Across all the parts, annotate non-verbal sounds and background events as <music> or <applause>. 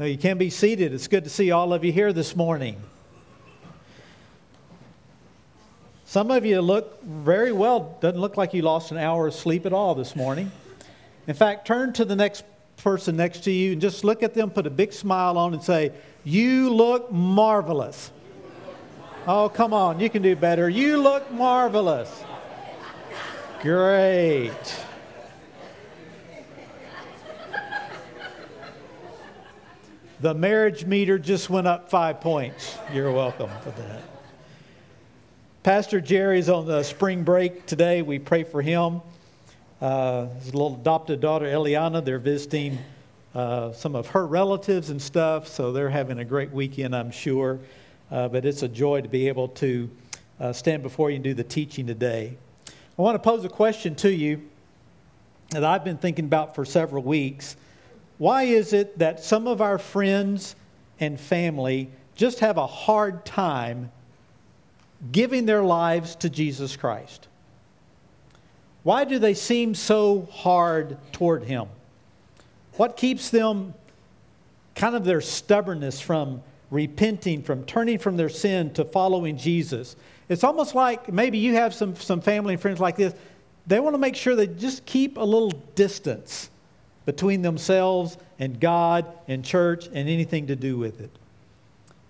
Uh, you can be seated. It's good to see all of you here this morning. Some of you look very well. Doesn't look like you lost an hour of sleep at all this morning. In fact, turn to the next person next to you and just look at them, put a big smile on, and say, You look marvelous. Oh, come on, you can do better. You look marvelous. Great. The marriage meter just went up five points. You're welcome for that. Pastor Jerry's on the spring break today. We pray for him. Uh, his little adopted daughter, Eliana, they're visiting uh, some of her relatives and stuff, so they're having a great weekend, I'm sure. Uh, but it's a joy to be able to uh, stand before you and do the teaching today. I want to pose a question to you that I've been thinking about for several weeks. Why is it that some of our friends and family just have a hard time giving their lives to Jesus Christ? Why do they seem so hard toward Him? What keeps them kind of their stubbornness from repenting, from turning from their sin to following Jesus? It's almost like maybe you have some, some family and friends like this. They want to make sure they just keep a little distance between themselves and God and church and anything to do with it.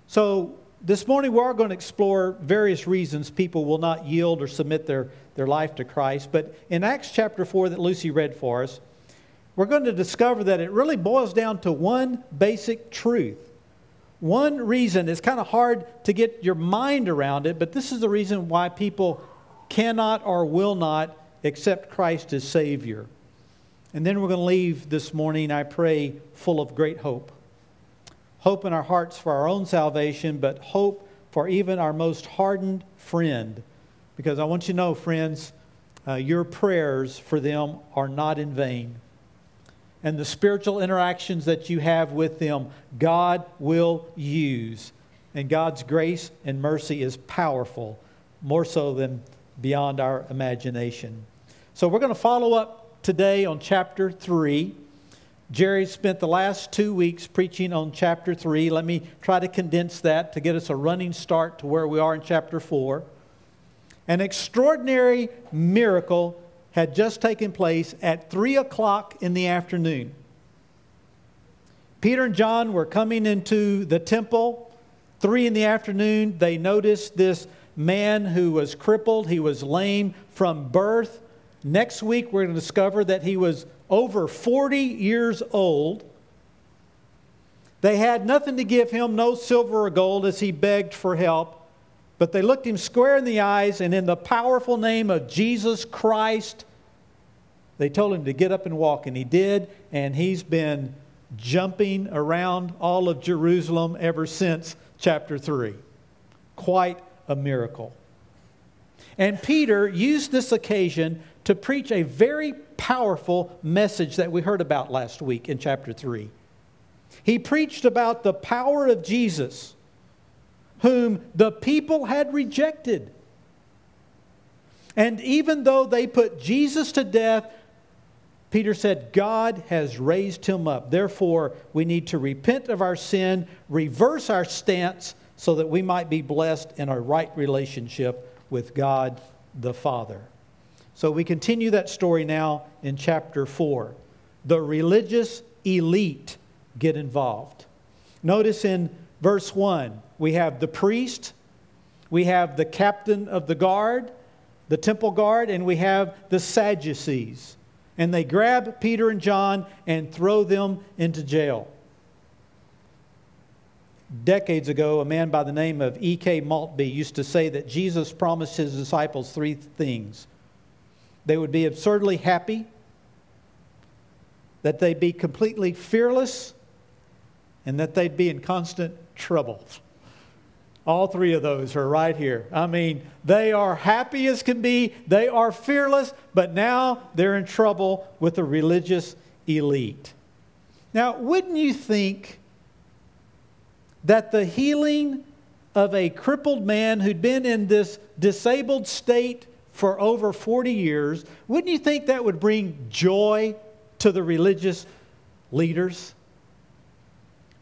So, this morning we are going to explore various reasons people will not yield or submit their, their life to Christ. But in Acts chapter 4, that Lucy read for us, we're going to discover that it really boils down to one basic truth. One reason, it's kind of hard to get your mind around it, but this is the reason why people cannot or will not accept Christ as Savior. And then we're going to leave this morning, I pray, full of great hope. Hope in our hearts for our own salvation, but hope for even our most hardened friend. Because I want you to know, friends, uh, your prayers for them are not in vain. And the spiritual interactions that you have with them, God will use. And God's grace and mercy is powerful, more so than beyond our imagination. So we're going to follow up today on chapter 3. Jerry spent the last two weeks preaching on chapter 3. Let me try to condense that to get us a running start to where we are in chapter 4. An extraordinary miracle had just taken place at 3 o'clock in the afternoon. Peter and John were coming into the temple. 3 in the afternoon, they noticed this man who was crippled, he was lame from birth. Next week, we're going to discover that he was over 40 years old. They had nothing to give him, no silver or gold, as he begged for help. But they looked him square in the eyes, and in the powerful name of Jesus Christ, they told him to get up and walk. And he did, and he's been jumping around all of Jerusalem ever since chapter 3. Quite a miracle. And Peter used this occasion to preach a very powerful message that we heard about last week in chapter 3. He preached about the power of Jesus, whom the people had rejected. And even though they put Jesus to death, Peter said, God has raised him up. Therefore, we need to repent of our sin, reverse our stance, so that we might be blessed in a right relationship with God the Father. So we continue that story now in chapter 4. The religious elite get involved. Notice in verse 1, we have the priest, we have the captain of the guard, the temple guard, and we have the Sadducees. And they grab Peter and John and throw them into jail. Decades ago, a man by the name of E.K. Maltby used to say that Jesus promised his disciples three things they would be absurdly happy, that they'd be completely fearless, and that they'd be in constant trouble. All three of those are right here. I mean, they are happy as can be, they are fearless, but now they're in trouble with the religious elite. Now, wouldn't you think that the healing of a crippled man who'd been in this disabled state for over 40 years, wouldn't you think that would bring joy to the religious leaders?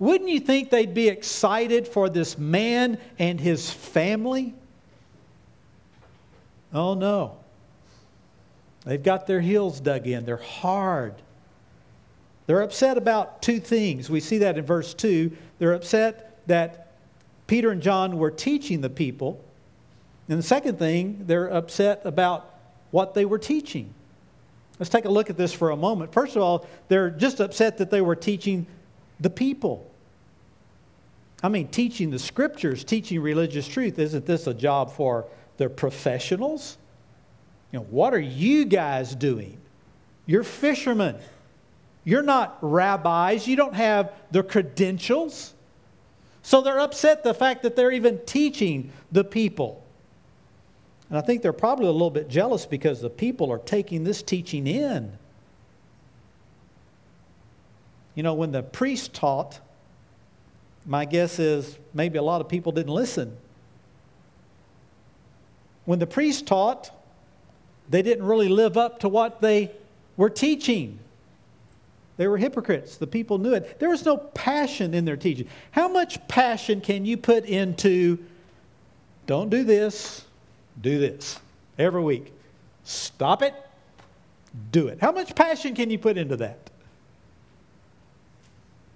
wouldn't you think they'd be excited for this man and his family? Oh no. They've got their heels dug in, they're hard. They're upset about two things. We see that in verse 2. They're upset that Peter and John were teaching the people. And the second thing, they're upset about what they were teaching. Let's take a look at this for a moment. First of all, they're just upset that they were teaching the people. I mean, teaching the scriptures, teaching religious truth, isn't this a job for the professionals? You know, what are you guys doing? You're fishermen. You're not rabbis. You don't have the credentials. So they're upset the fact that they're even teaching the people. And I think they're probably a little bit jealous because the people are taking this teaching in. You know, when the priest taught, my guess is maybe a lot of people didn't listen. When the priest taught, they didn't really live up to what they were teaching. They were hypocrites. The people knew it. There was no passion in their teaching. How much passion can you put into, don't do this, do this every week? Stop it, do it. How much passion can you put into that?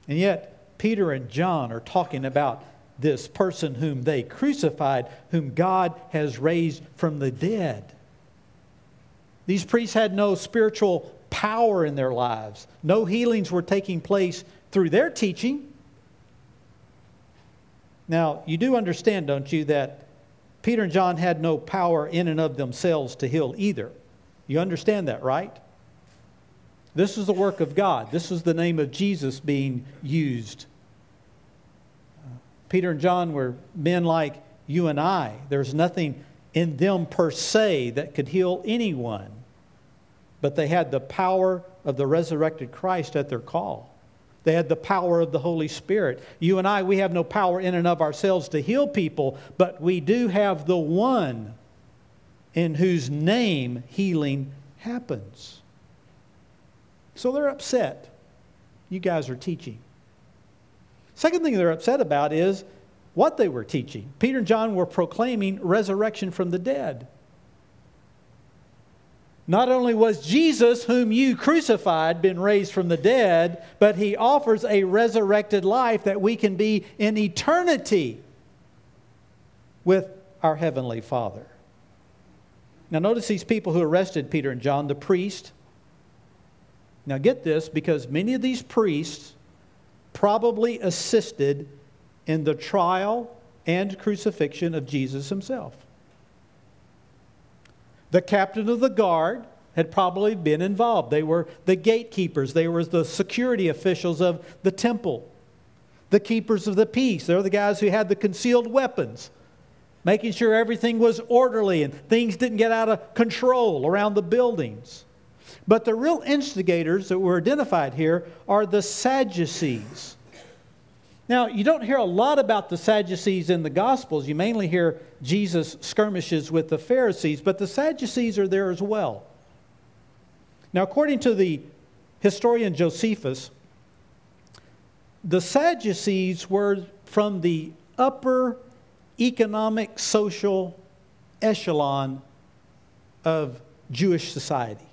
And yet, Peter and John are talking about this person whom they crucified, whom God has raised from the dead. These priests had no spiritual power in their lives, no healings were taking place through their teaching. Now, you do understand, don't you, that Peter and John had no power in and of themselves to heal either. You understand that, right? This is the work of God. This is the name of Jesus being used. Peter and John were men like you and I. There's nothing in them per se that could heal anyone, but they had the power of the resurrected Christ at their call. They had the power of the Holy Spirit. You and I, we have no power in and of ourselves to heal people, but we do have the one in whose name healing happens. So they're upset. You guys are teaching. Second thing they're upset about is what they were teaching. Peter and John were proclaiming resurrection from the dead. Not only was Jesus, whom you crucified, been raised from the dead, but he offers a resurrected life that we can be in eternity with our Heavenly Father. Now, notice these people who arrested Peter and John, the priest, now, get this because many of these priests probably assisted in the trial and crucifixion of Jesus himself. The captain of the guard had probably been involved. They were the gatekeepers, they were the security officials of the temple, the keepers of the peace. They're the guys who had the concealed weapons, making sure everything was orderly and things didn't get out of control around the buildings. But the real instigators that were identified here are the Sadducees. Now, you don't hear a lot about the Sadducees in the Gospels. You mainly hear Jesus skirmishes with the Pharisees, but the Sadducees are there as well. Now, according to the historian Josephus, the Sadducees were from the upper economic social echelon of Jewish society.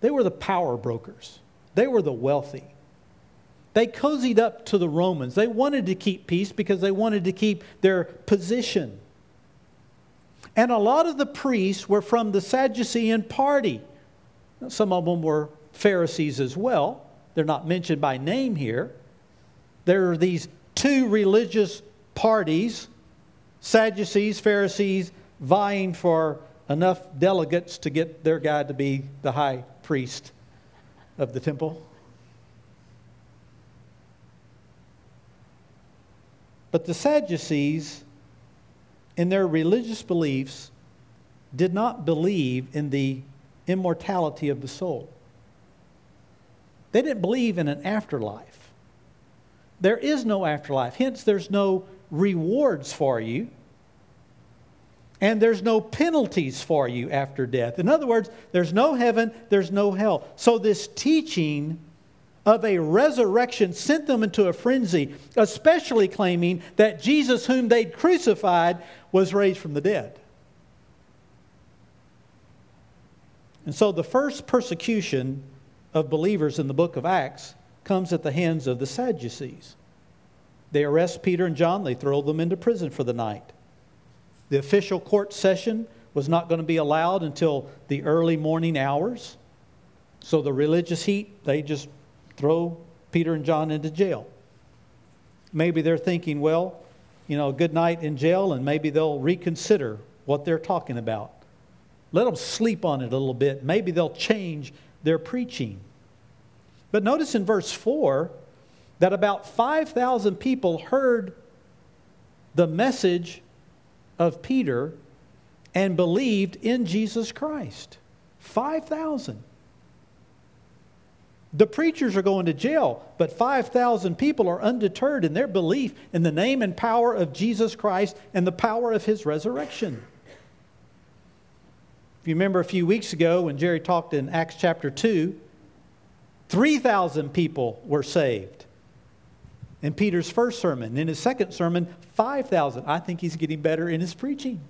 They were the power brokers, they were the wealthy. They cozied up to the Romans. They wanted to keep peace because they wanted to keep their position. And a lot of the priests were from the Sadducean party. Some of them were Pharisees as well. They're not mentioned by name here. There are these two religious parties Sadducees, Pharisees, vying for enough delegates to get their guy to be the high priest of the temple. But the Sadducees, in their religious beliefs, did not believe in the immortality of the soul. They didn't believe in an afterlife. There is no afterlife, hence, there's no rewards for you and there's no penalties for you after death. In other words, there's no heaven, there's no hell. So, this teaching of a resurrection sent them into a frenzy, especially claiming that Jesus, whom they'd crucified, was raised from the dead. And so the first persecution of believers in the book of Acts comes at the hands of the Sadducees. They arrest Peter and John, they throw them into prison for the night. The official court session was not going to be allowed until the early morning hours. So the religious heat, they just throw Peter and John into jail. Maybe they're thinking, well, you know, good night in jail, and maybe they'll reconsider what they're talking about. Let them sleep on it a little bit. Maybe they'll change their preaching. But notice in verse 4 that about 5,000 people heard the message of Peter and believed in Jesus Christ. 5,000. The preachers are going to jail, but 5,000 people are undeterred in their belief in the name and power of Jesus Christ and the power of his resurrection. If you remember a few weeks ago when Jerry talked in Acts chapter 2, 3,000 people were saved. In Peter's first sermon, in his second sermon, 5,000. I think he's getting better in his preaching.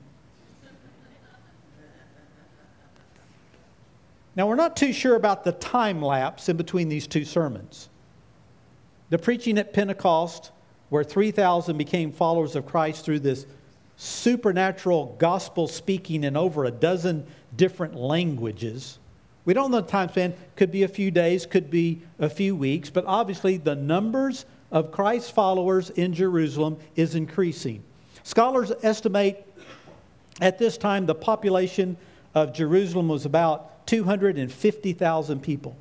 Now, we're not too sure about the time lapse in between these two sermons. The preaching at Pentecost, where 3,000 became followers of Christ through this supernatural gospel speaking in over a dozen different languages. We don't know the time span. Could be a few days, could be a few weeks, but obviously the numbers of Christ's followers in Jerusalem is increasing. Scholars estimate at this time the population of Jerusalem was about 250,000 people.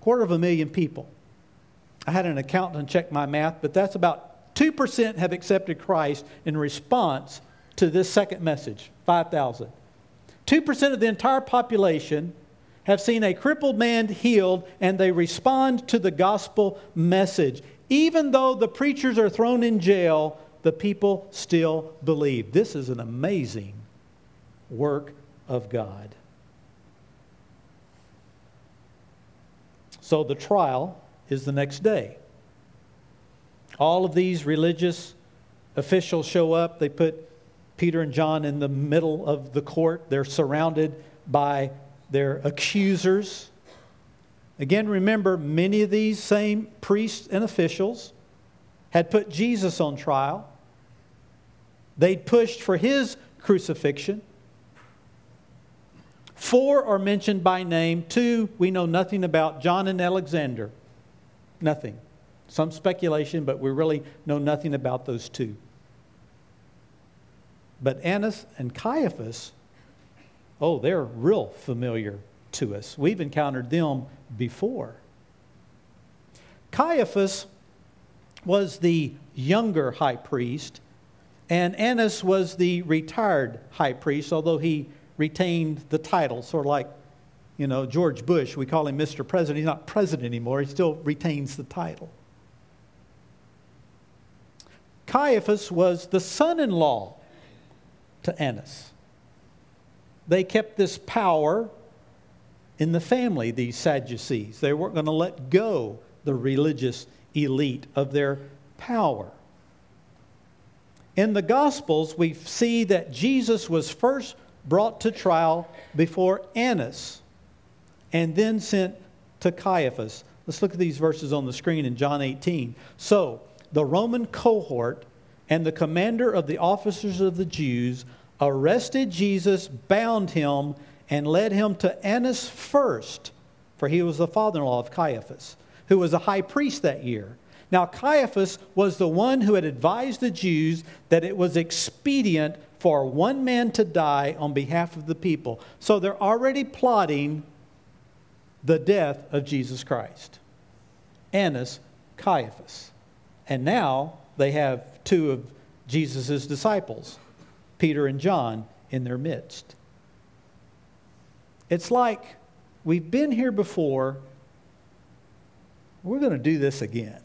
Quarter of a million people. I had an accountant check my math, but that's about 2% have accepted Christ in response to this second message 5,000. 2% of the entire population have seen a crippled man healed and they respond to the gospel message. Even though the preachers are thrown in jail, the people still believe. This is an amazing work of God. So the trial is the next day. All of these religious officials show up. They put Peter and John in the middle of the court. They're surrounded by their accusers. Again, remember, many of these same priests and officials had put Jesus on trial. They'd pushed for his crucifixion. Four are mentioned by name. Two we know nothing about John and Alexander. Nothing. Some speculation, but we really know nothing about those two. But Annas and Caiaphas, oh, they're real familiar to us. We've encountered them before. Caiaphas was the younger high priest, and Annas was the retired high priest, although he retained the title, sort of like, you know, George Bush. We call him Mr. President. He's not president anymore, he still retains the title. Caiaphas was the son in law to Annas. They kept this power in the family, these Sadducees. They weren't going to let go the religious elite of their power. In the Gospels, we see that Jesus was first brought to trial before Annas, and then sent to Caiaphas. Let's look at these verses on the screen in John 18. So, the Roman cohort and the commander of the officers of the Jews arrested Jesus, bound him, and led him to Annas first, for he was the father in law of Caiaphas, who was a high priest that year. Now, Caiaphas was the one who had advised the Jews that it was expedient for one man to die on behalf of the people. So they're already plotting the death of Jesus Christ. Annas, Caiaphas. And now they have two of Jesus' disciples, Peter and John, in their midst. It's like we've been here before, we're going to do this again.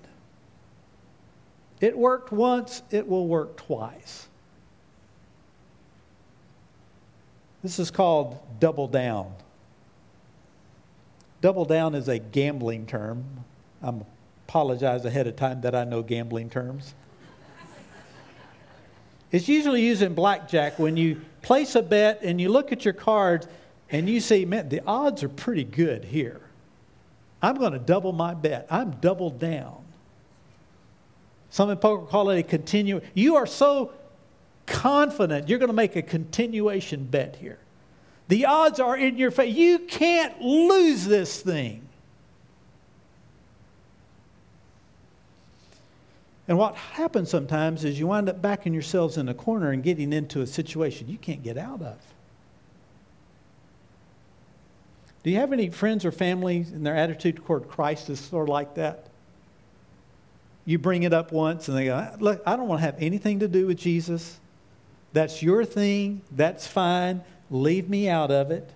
It worked once, it will work twice. This is called double down. Double down is a gambling term. I apologize ahead of time that I know gambling terms. it's usually used in blackjack when you place a bet and you look at your cards and you see, man, the odds are pretty good here. I'm going to double my bet. I'm doubled down. Some in poker call it a continue. You are so confident you're going to make a continuation bet here. The odds are in your favor. You can't lose this thing. And what happens sometimes is you wind up backing yourselves in a corner and getting into a situation you can't get out of. Do you have any friends or family in their attitude toward Christ is sort of like that? You bring it up once and they go, Look, I don't want to have anything to do with Jesus. That's your thing. That's fine. Leave me out of it.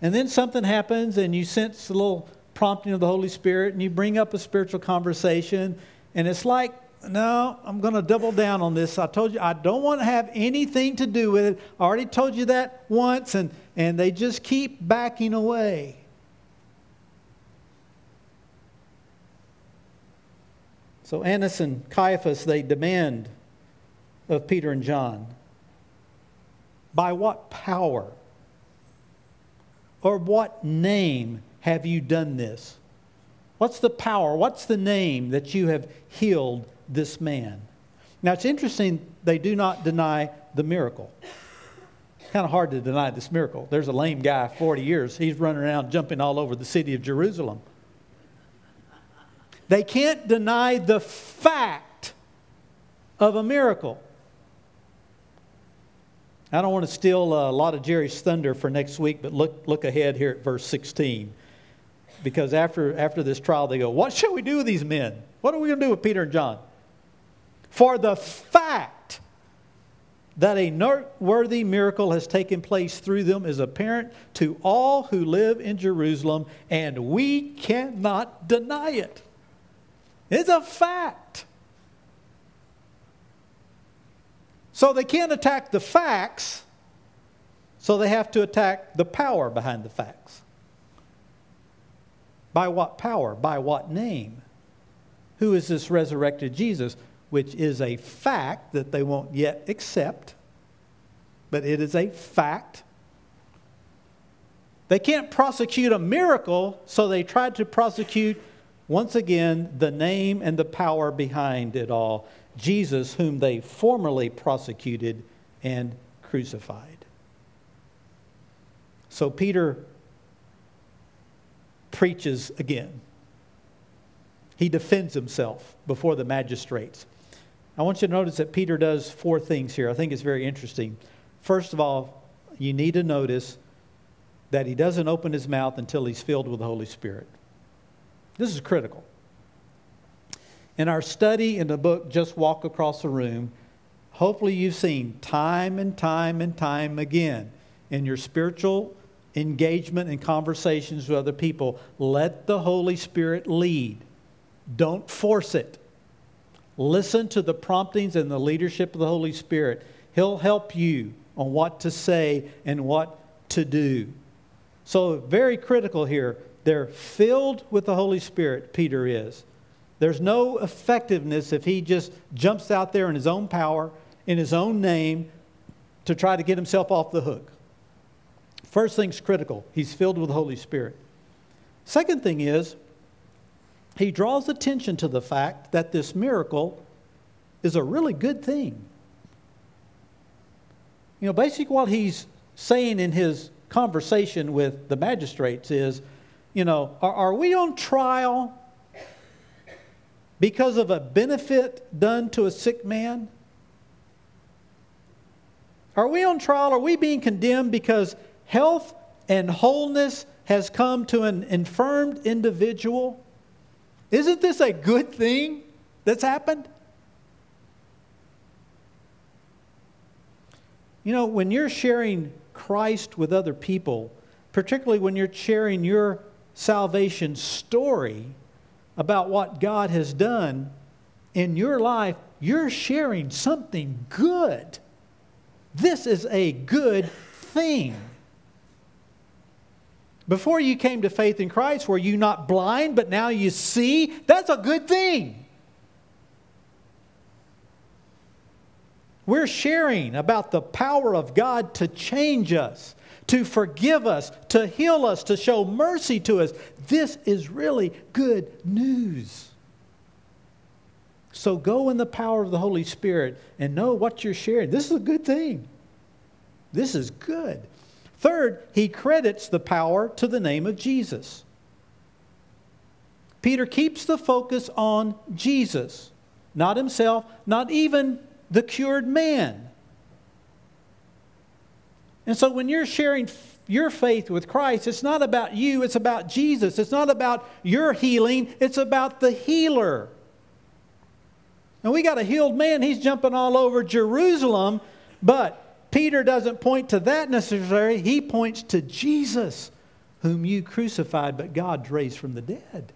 And then something happens and you sense a little prompting of the Holy Spirit and you bring up a spiritual conversation. And it's like, no, I'm going to double down on this. I told you I don't want to have anything to do with it. I already told you that once, and, and they just keep backing away. So Annas and Caiaphas, they demand of Peter and John by what power or what name have you done this? What's the power? What's the name that you have healed this man? Now it's interesting, they do not deny the miracle. Kind of hard to deny this miracle. There's a lame guy, 40 years, he's running around jumping all over the city of Jerusalem. They can't deny the fact of a miracle. I don't want to steal a lot of Jerry's thunder for next week, but look, look ahead here at verse 16. Because after, after this trial, they go, What shall we do with these men? What are we going to do with Peter and John? For the fact that a noteworthy miracle has taken place through them is apparent to all who live in Jerusalem, and we cannot deny it. It's a fact. So they can't attack the facts, so they have to attack the power behind the facts. By what power? By what name? Who is this resurrected Jesus? Which is a fact that they won't yet accept, but it is a fact. They can't prosecute a miracle, so they tried to prosecute once again the name and the power behind it all. Jesus, whom they formerly prosecuted and crucified. So Peter preaches again. He defends himself before the magistrates. I want you to notice that Peter does four things here. I think it's very interesting. First of all, you need to notice that he doesn't open his mouth until he's filled with the Holy Spirit. This is critical. In our study in the book, Just Walk Across the Room, hopefully you've seen time and time and time again in your spiritual engagement and conversations with other people, let the Holy Spirit lead. Don't force it. Listen to the promptings and the leadership of the Holy Spirit. He'll help you on what to say and what to do. So, very critical here. They're filled with the Holy Spirit, Peter is. There's no effectiveness if he just jumps out there in his own power, in his own name, to try to get himself off the hook. First thing's critical he's filled with the Holy Spirit. Second thing is, he draws attention to the fact that this miracle is a really good thing. You know, basically, what he's saying in his conversation with the magistrates is, you know, are, are we on trial because of a benefit done to a sick man? Are we on trial? Are we being condemned because health and wholeness has come to an infirmed individual? Isn't this a good thing that's happened? You know, when you're sharing Christ with other people, particularly when you're sharing your salvation story, about what God has done in your life, you're sharing something good. This is a good thing. Before you came to faith in Christ, were you not blind, but now you see? That's a good thing. We're sharing about the power of God to change us, to forgive us, to heal us, to show mercy to us. This is really good news. So go in the power of the Holy Spirit and know what you're sharing. This is a good thing. This is good. Third, he credits the power to the name of Jesus. Peter keeps the focus on Jesus, not himself, not even the cured man. And so when you're sharing your faith with Christ, it's not about you, it's about Jesus. It's not about your healing, it's about the healer. And we got a healed man, he's jumping all over Jerusalem, but Peter doesn't point to that necessarily. He points to Jesus, whom you crucified, but God raised from the dead.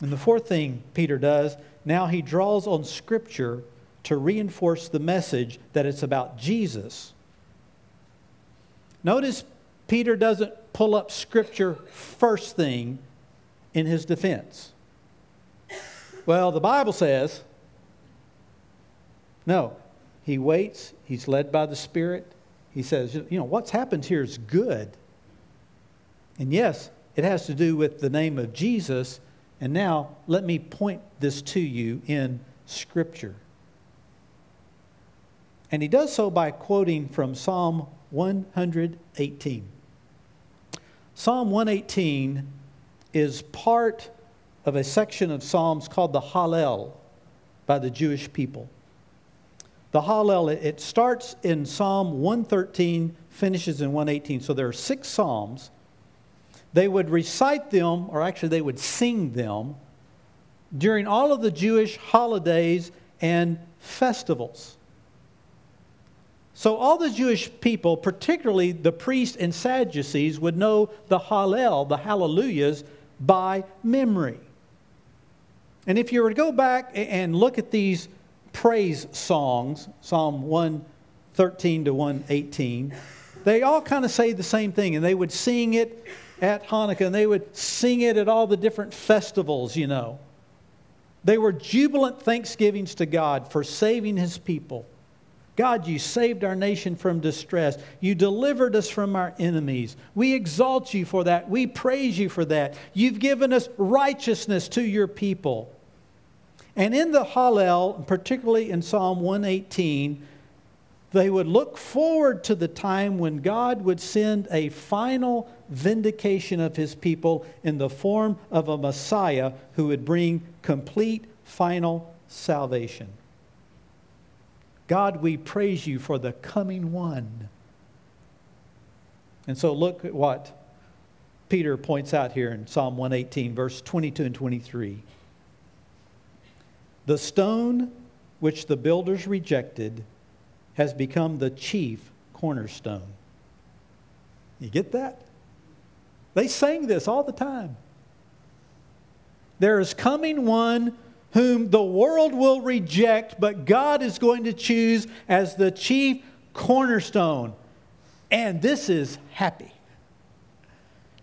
And the fourth thing Peter does, now he draws on Scripture to reinforce the message that it's about Jesus. Notice Peter doesn't pull up Scripture first thing in his defense. Well, the Bible says, no, he waits. He's led by the Spirit. He says, you know, what's happened here is good. And yes, it has to do with the name of Jesus. And now let me point this to you in Scripture. And he does so by quoting from Psalm 118. Psalm 118 is part of a section of Psalms called the Hallel by the Jewish people. The Hallel, it starts in Psalm 113, finishes in 118. So there are six Psalms. They would recite them, or actually, they would sing them during all of the Jewish holidays and festivals. So, all the Jewish people, particularly the priests and Sadducees, would know the Hallel, the Hallelujahs, by memory. And if you were to go back and look at these praise songs, Psalm 113 to 118, they all kind of say the same thing, and they would sing it at Hanukkah, and they would sing it at all the different festivals, you know. They were jubilant thanksgivings to God for saving his people. God, you saved our nation from distress. You delivered us from our enemies. We exalt you for that. We praise you for that. You've given us righteousness to your people. And in the Hallel, particularly in Psalm 118, they would look forward to the time when God would send a final vindication of his people in the form of a Messiah who would bring complete final salvation. God, we praise you for the coming one. And so look at what Peter points out here in Psalm 118, verse 22 and 23. The stone which the builders rejected has become the chief cornerstone. You get that? They sang this all the time. There is coming one whom the world will reject, but God is going to choose as the chief cornerstone. And this is happy.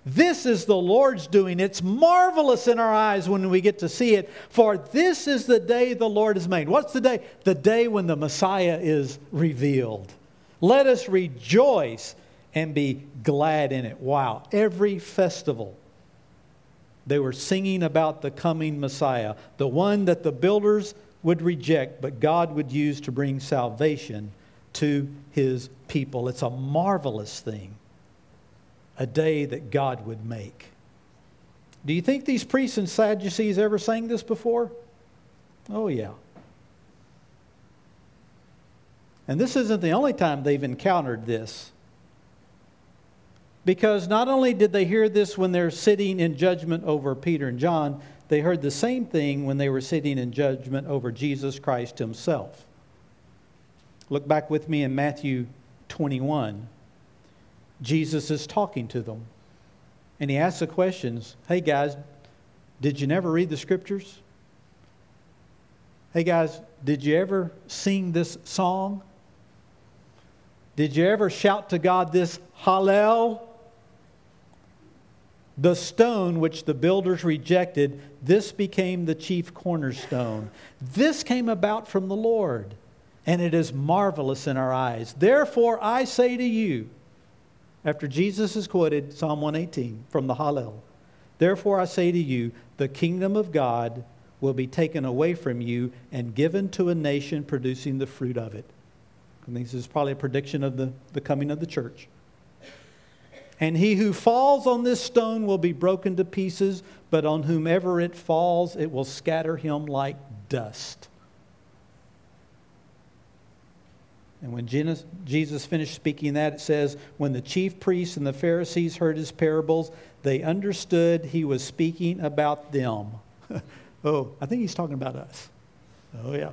This is the Lord's doing. It's marvelous in our eyes when we get to see it. For this is the day the Lord has made. What's the day? The day when the Messiah is revealed. Let us rejoice and be glad in it. Wow. Every festival, they were singing about the coming Messiah, the one that the builders would reject, but God would use to bring salvation to his people. It's a marvelous thing a day that God would make. Do you think these priests and Sadducees ever sang this before? Oh, yeah. And this isn't the only time they've encountered this. Because not only did they hear this when they're sitting in judgment over Peter and John, they heard the same thing when they were sitting in judgment over Jesus Christ himself. Look back with me in Matthew 21. Jesus is talking to them. And he asks the questions Hey, guys, did you never read the scriptures? Hey, guys, did you ever sing this song? Did you ever shout to God this Hallel? The stone which the builders rejected, this became the chief cornerstone. This came about from the Lord, and it is marvelous in our eyes. Therefore, I say to you, after Jesus has quoted Psalm 118 from the Hallel, therefore I say to you, the kingdom of God will be taken away from you and given to a nation producing the fruit of it. And this is probably a prediction of the, the coming of the church. And he who falls on this stone will be broken to pieces, but on whomever it falls, it will scatter him like dust. And when Jesus finished speaking that, it says, When the chief priests and the Pharisees heard his parables, they understood he was speaking about them. <laughs> oh, I think he's talking about us. Oh, yeah.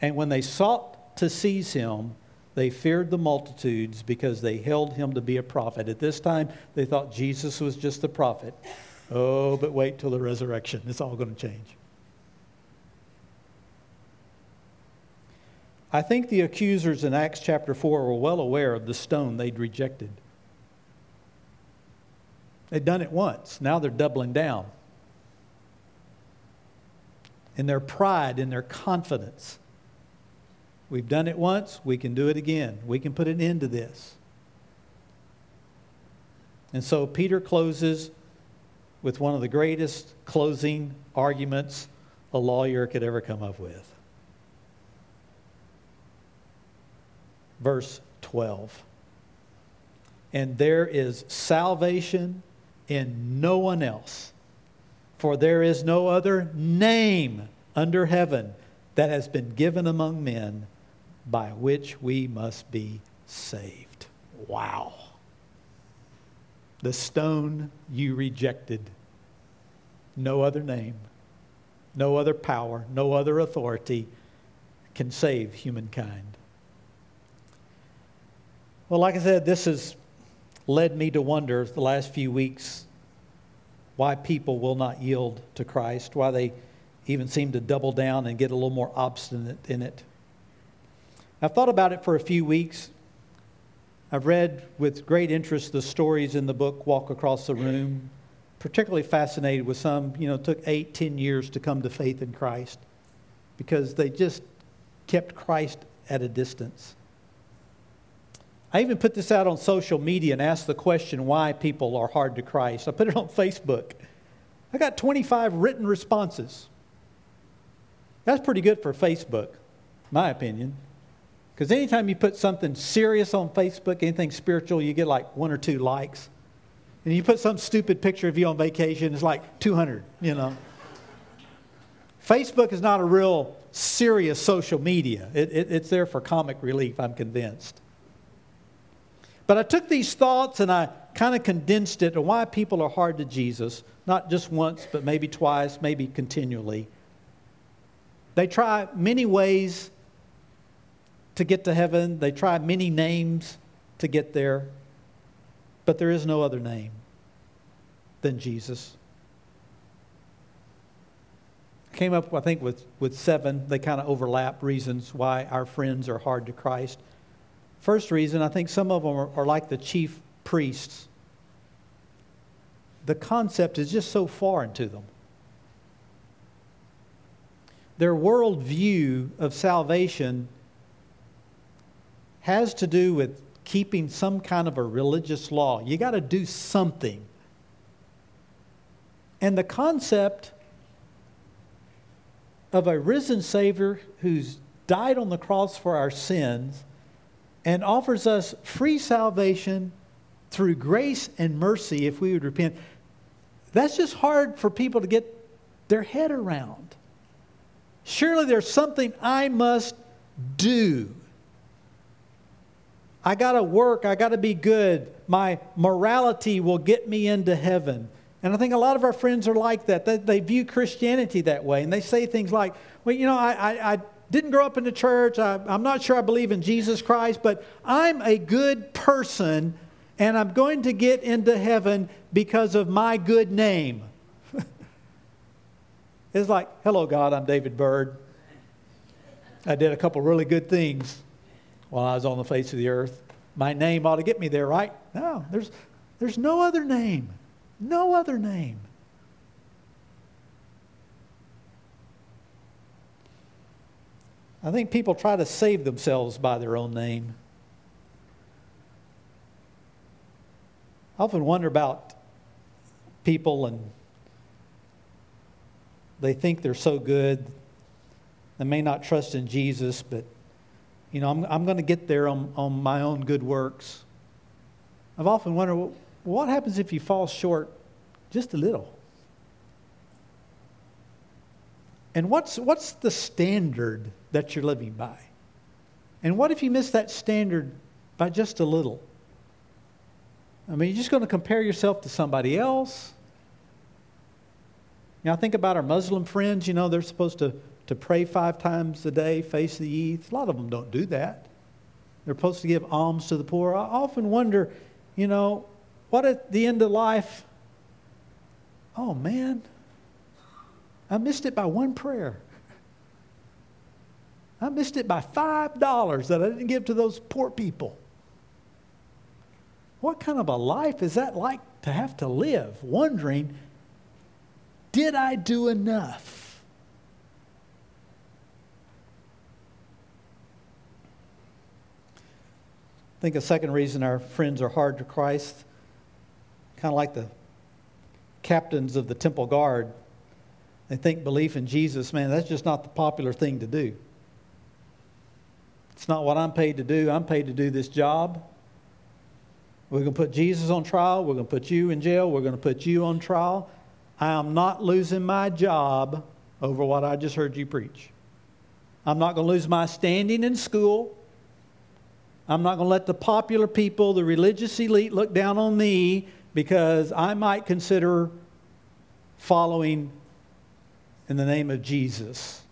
And when they sought to seize him, they feared the multitudes because they held him to be a prophet. At this time, they thought Jesus was just a prophet. Oh, but wait till the resurrection. It's all going to change. I think the accusers in Acts chapter 4 were well aware of the stone they'd rejected. They'd done it once. Now they're doubling down. In their pride, in their confidence. We've done it once, we can do it again. We can put an end to this. And so Peter closes with one of the greatest closing arguments a lawyer could ever come up with. Verse 12. And there is salvation in no one else. For there is no other name under heaven that has been given among men by which we must be saved. Wow. The stone you rejected, no other name, no other power, no other authority can save humankind. Well, like I said, this has led me to wonder the last few weeks why people will not yield to Christ, why they even seem to double down and get a little more obstinate in it. I've thought about it for a few weeks. I've read with great interest the stories in the book Walk Across the Room, particularly fascinated with some, you know, took eight, ten years to come to faith in Christ because they just kept Christ at a distance. I even put this out on social media and asked the question why people are hard to Christ. I put it on Facebook. I got 25 written responses. That's pretty good for Facebook, my opinion. Because anytime you put something serious on Facebook, anything spiritual, you get like one or two likes. And you put some stupid picture of you on vacation, it's like 200, you know. Facebook is not a real serious social media. It, it, it's there for comic relief, I'm convinced. But I took these thoughts and I kind of condensed it on why people are hard to Jesus, not just once, but maybe twice, maybe continually. They try many ways to get to heaven, they try many names to get there, but there is no other name than Jesus. Came up, I think, with, with seven. They kind of overlap reasons why our friends are hard to Christ. First reason, I think some of them are, are like the chief priests. The concept is just so foreign to them. Their worldview of salvation has to do with keeping some kind of a religious law. You got to do something. And the concept of a risen Savior who's died on the cross for our sins and offers us free salvation through grace and mercy if we would repent. That's just hard for people to get their head around. Surely there's something I must do. I got to work, I got to be good. My morality will get me into heaven. And I think a lot of our friends are like that. They, they view Christianity that way. And they say things like, well, you know, I, I, I didn't grow up in the church. I, I'm not sure I believe in Jesus Christ, but I'm a good person and I'm going to get into heaven because of my good name. <laughs> it's like, hello, God, I'm David Bird. I did a couple really good things while I was on the face of the earth. My name ought to get me there, right? No, there's, There's no other name. No other name. I think people try to save themselves by their own name. I often wonder about people and they think they're so good. They may not trust in Jesus, but you know, I'm, I'm going to get there on, on my own good works. I've often wondered well, what happens if you fall short just a little? And what's, what's the standard that you're living by? And what if you miss that standard by just a little? I mean, you're just going to compare yourself to somebody else? Now, think about our Muslim friends. You know, they're supposed to, to pray five times a day, face the Eid. A lot of them don't do that. They're supposed to give alms to the poor. I often wonder, you know, what at the end of life? Oh, man, I missed it by one prayer. I missed it by $5 that I didn't give to those poor people. What kind of a life is that like to have to live, wondering, did I do enough? I think a second reason our friends are hard to Christ, kind of like the captains of the temple guard, they think belief in Jesus, man, that's just not the popular thing to do. It's not what I'm paid to do. I'm paid to do this job. We're going to put Jesus on trial. We're going to put you in jail. We're going to put you on trial. I am not losing my job over what I just heard you preach. I'm not going to lose my standing in school. I'm not going to let the popular people, the religious elite, look down on me because I might consider following in the name of Jesus.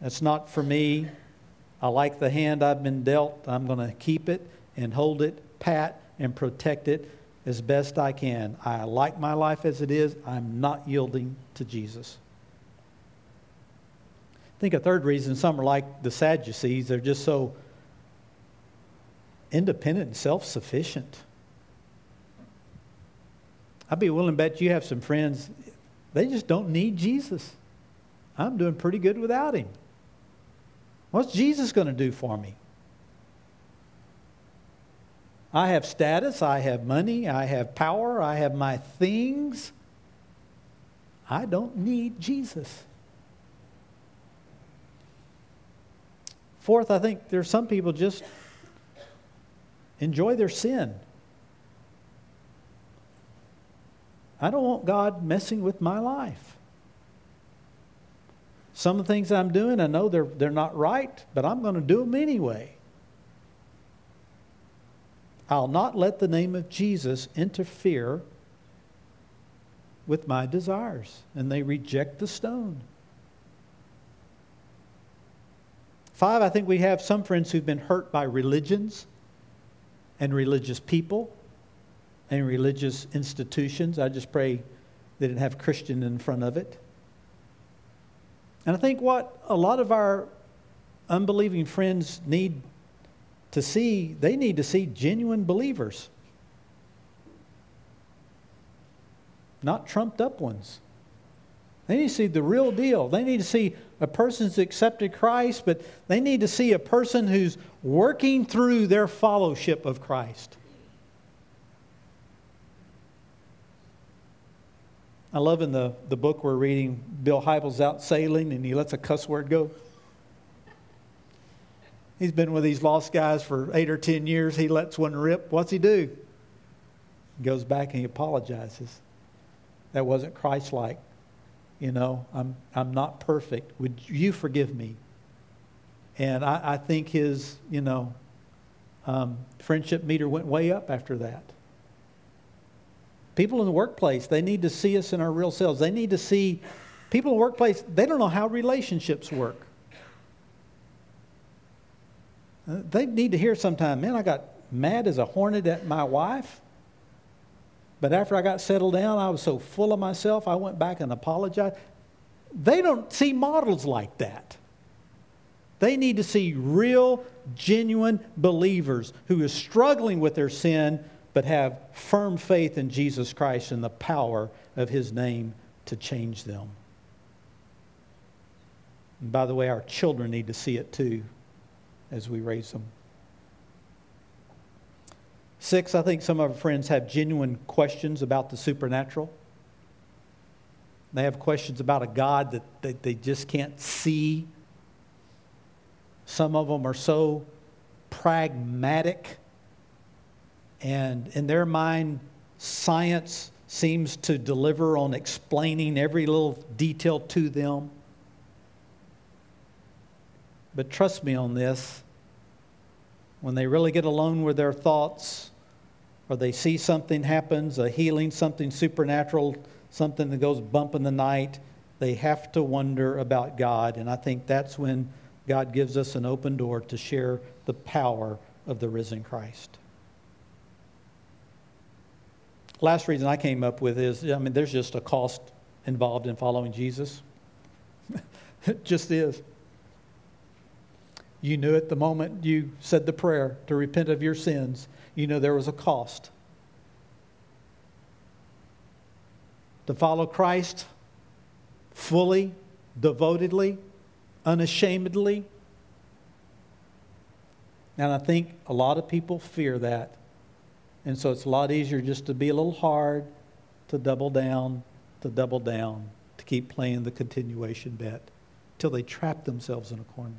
That's not for me. I like the hand I've been dealt. I'm going to keep it and hold it, pat and protect it as best I can. I like my life as it is. I'm not yielding to Jesus. I think a third reason some are like the Sadducees, they're just so independent and self sufficient. I'd be willing to bet you have some friends, they just don't need Jesus. I'm doing pretty good without him. What's Jesus going to do for me? I have status, I have money, I have power, I have my things. I don't need Jesus. Fourth, I think there's some people just enjoy their sin. I don't want God messing with my life. Some of the things I'm doing, I know they're, they're not right, but I'm going to do them anyway. I'll not let the name of Jesus interfere with my desires. And they reject the stone. Five, I think we have some friends who've been hurt by religions and religious people and religious institutions. I just pray they didn't have Christian in front of it. And I think what a lot of our unbelieving friends need to see, they need to see genuine believers, not trumped up ones. They need to see the real deal. They need to see a person's accepted Christ, but they need to see a person who's working through their fellowship of Christ. I love in the, the book we're reading, Bill Hybels out sailing and he lets a cuss word go. He's been with these lost guys for eight or ten years. He lets one rip. What's he do? He goes back and he apologizes. That wasn't Christ like. You know, I'm, I'm not perfect. Would you forgive me? And I, I think his, you know, um, friendship meter went way up after that. People in the workplace, they need to see us in our real selves. They need to see people in the workplace, they don't know how relationships work. Uh, they need to hear sometime, man, I got mad as a hornet at my wife. But after I got settled down, I was so full of myself, I went back and apologized. They don't see models like that. They need to see real, genuine believers who are struggling with their sin but have firm faith in Jesus Christ and the power of his name to change them. And by the way, our children need to see it too as we raise them. Six, I think some of our friends have genuine questions about the supernatural. They have questions about a God that they, they just can't see. Some of them are so pragmatic, and in their mind, science seems to deliver on explaining every little detail to them. But trust me on this when they really get alone with their thoughts, or they see something happens, a healing, something supernatural, something that goes bump in the night, they have to wonder about God. And I think that's when God gives us an open door to share the power of the risen Christ. Last reason I came up with is I mean, there's just a cost involved in following Jesus. <laughs> it just is. You knew at the moment you said the prayer to repent of your sins, you know there was a cost. To follow Christ fully, devotedly, unashamedly. And I think a lot of people fear that. And so it's a lot easier just to be a little hard, to double down, to double down, to keep playing the continuation bet till they trap themselves in a corner.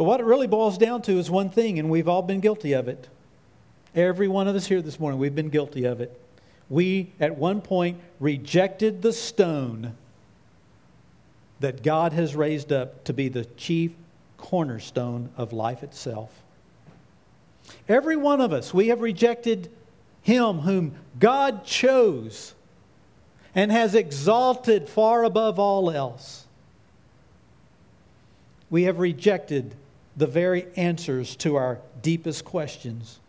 But what it really boils down to is one thing, and we've all been guilty of it. Every one of us here this morning, we've been guilty of it. We, at one point, rejected the stone that God has raised up to be the chief cornerstone of life itself. Every one of us, we have rejected Him whom God chose and has exalted far above all else. We have rejected the very answers to our deepest questions.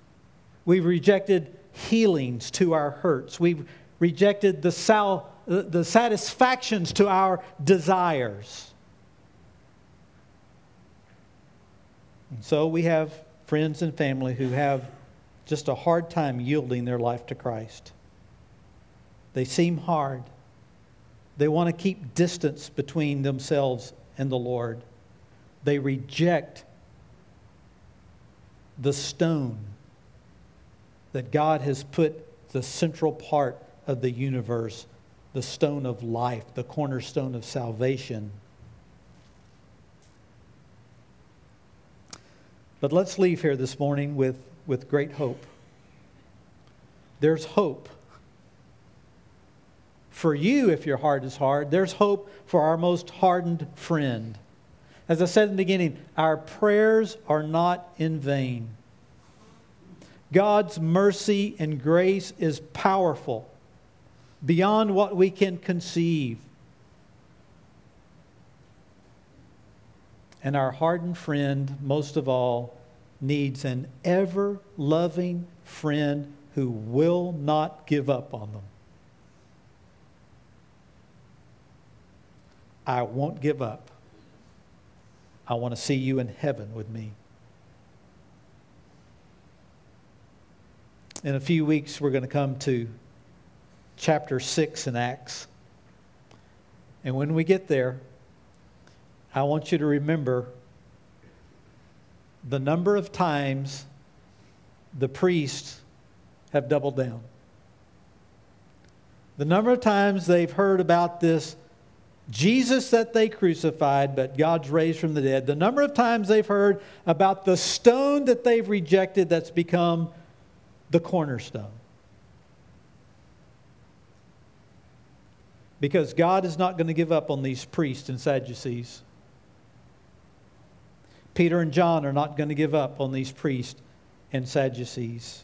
We've rejected healings to our hurts. We've rejected the, sal- the satisfactions to our desires. And so we have friends and family who have just a hard time yielding their life to Christ. They seem hard. They want to keep distance between themselves and the Lord. They reject the stone that God has put the central part of the universe, the stone of life, the cornerstone of salvation. But let's leave here this morning with, with great hope. There's hope. For you, if your heart is hard, there's hope for our most hardened friend. As I said in the beginning, our prayers are not in vain. God's mercy and grace is powerful beyond what we can conceive. And our hardened friend, most of all, needs an ever loving friend who will not give up on them. I won't give up. I want to see you in heaven with me. In a few weeks, we're going to come to chapter 6 in Acts. And when we get there, I want you to remember the number of times the priests have doubled down. The number of times they've heard about this Jesus that they crucified, but God's raised from the dead. The number of times they've heard about the stone that they've rejected that's become the cornerstone. Because God is not going to give up on these priests and Sadducees. Peter and John are not going to give up on these priests and Sadducees.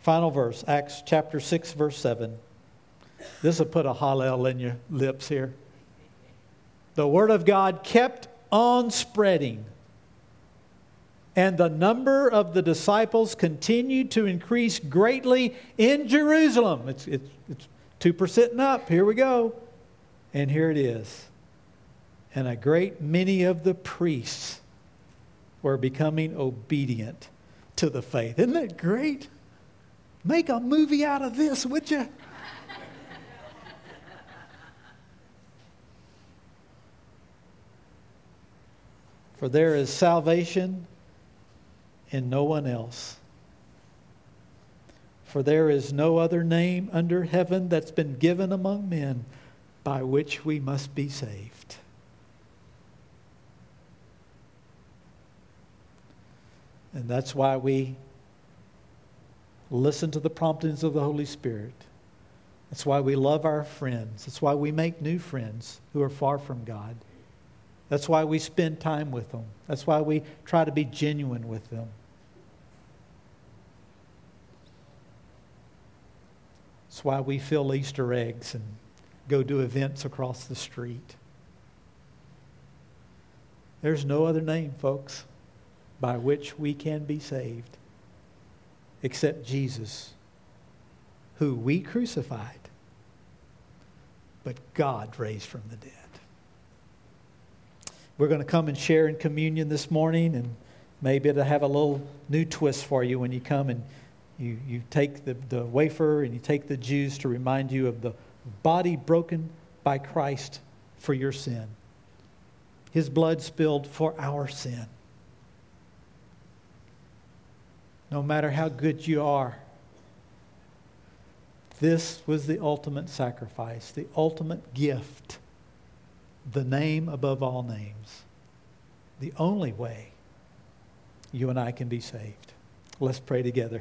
Final verse, Acts chapter 6, verse 7. This will put a hallel in your lips here. The word of God kept on spreading and the number of the disciples continued to increase greatly in Jerusalem. It's, it's, it's 2% and up. Here we go. And here it is. And a great many of the priests We're becoming obedient to the faith. Isn't that great? Make a movie out of this, would you? For there is salvation in no one else. For there is no other name under heaven that's been given among men by which we must be saved. And that's why we listen to the promptings of the Holy Spirit. That's why we love our friends. That's why we make new friends who are far from God. That's why we spend time with them. That's why we try to be genuine with them. That's why we fill Easter eggs and go do events across the street. There's no other name, folks, by which we can be saved except Jesus, who we crucified, but God raised from the dead. We're going to come and share in communion this morning, and maybe it'll have a little new twist for you when you come and you, you take the, the wafer and you take the juice to remind you of the body broken by Christ for your sin, his blood spilled for our sin. No matter how good you are, this was the ultimate sacrifice, the ultimate gift, the name above all names, the only way you and I can be saved. Let's pray together.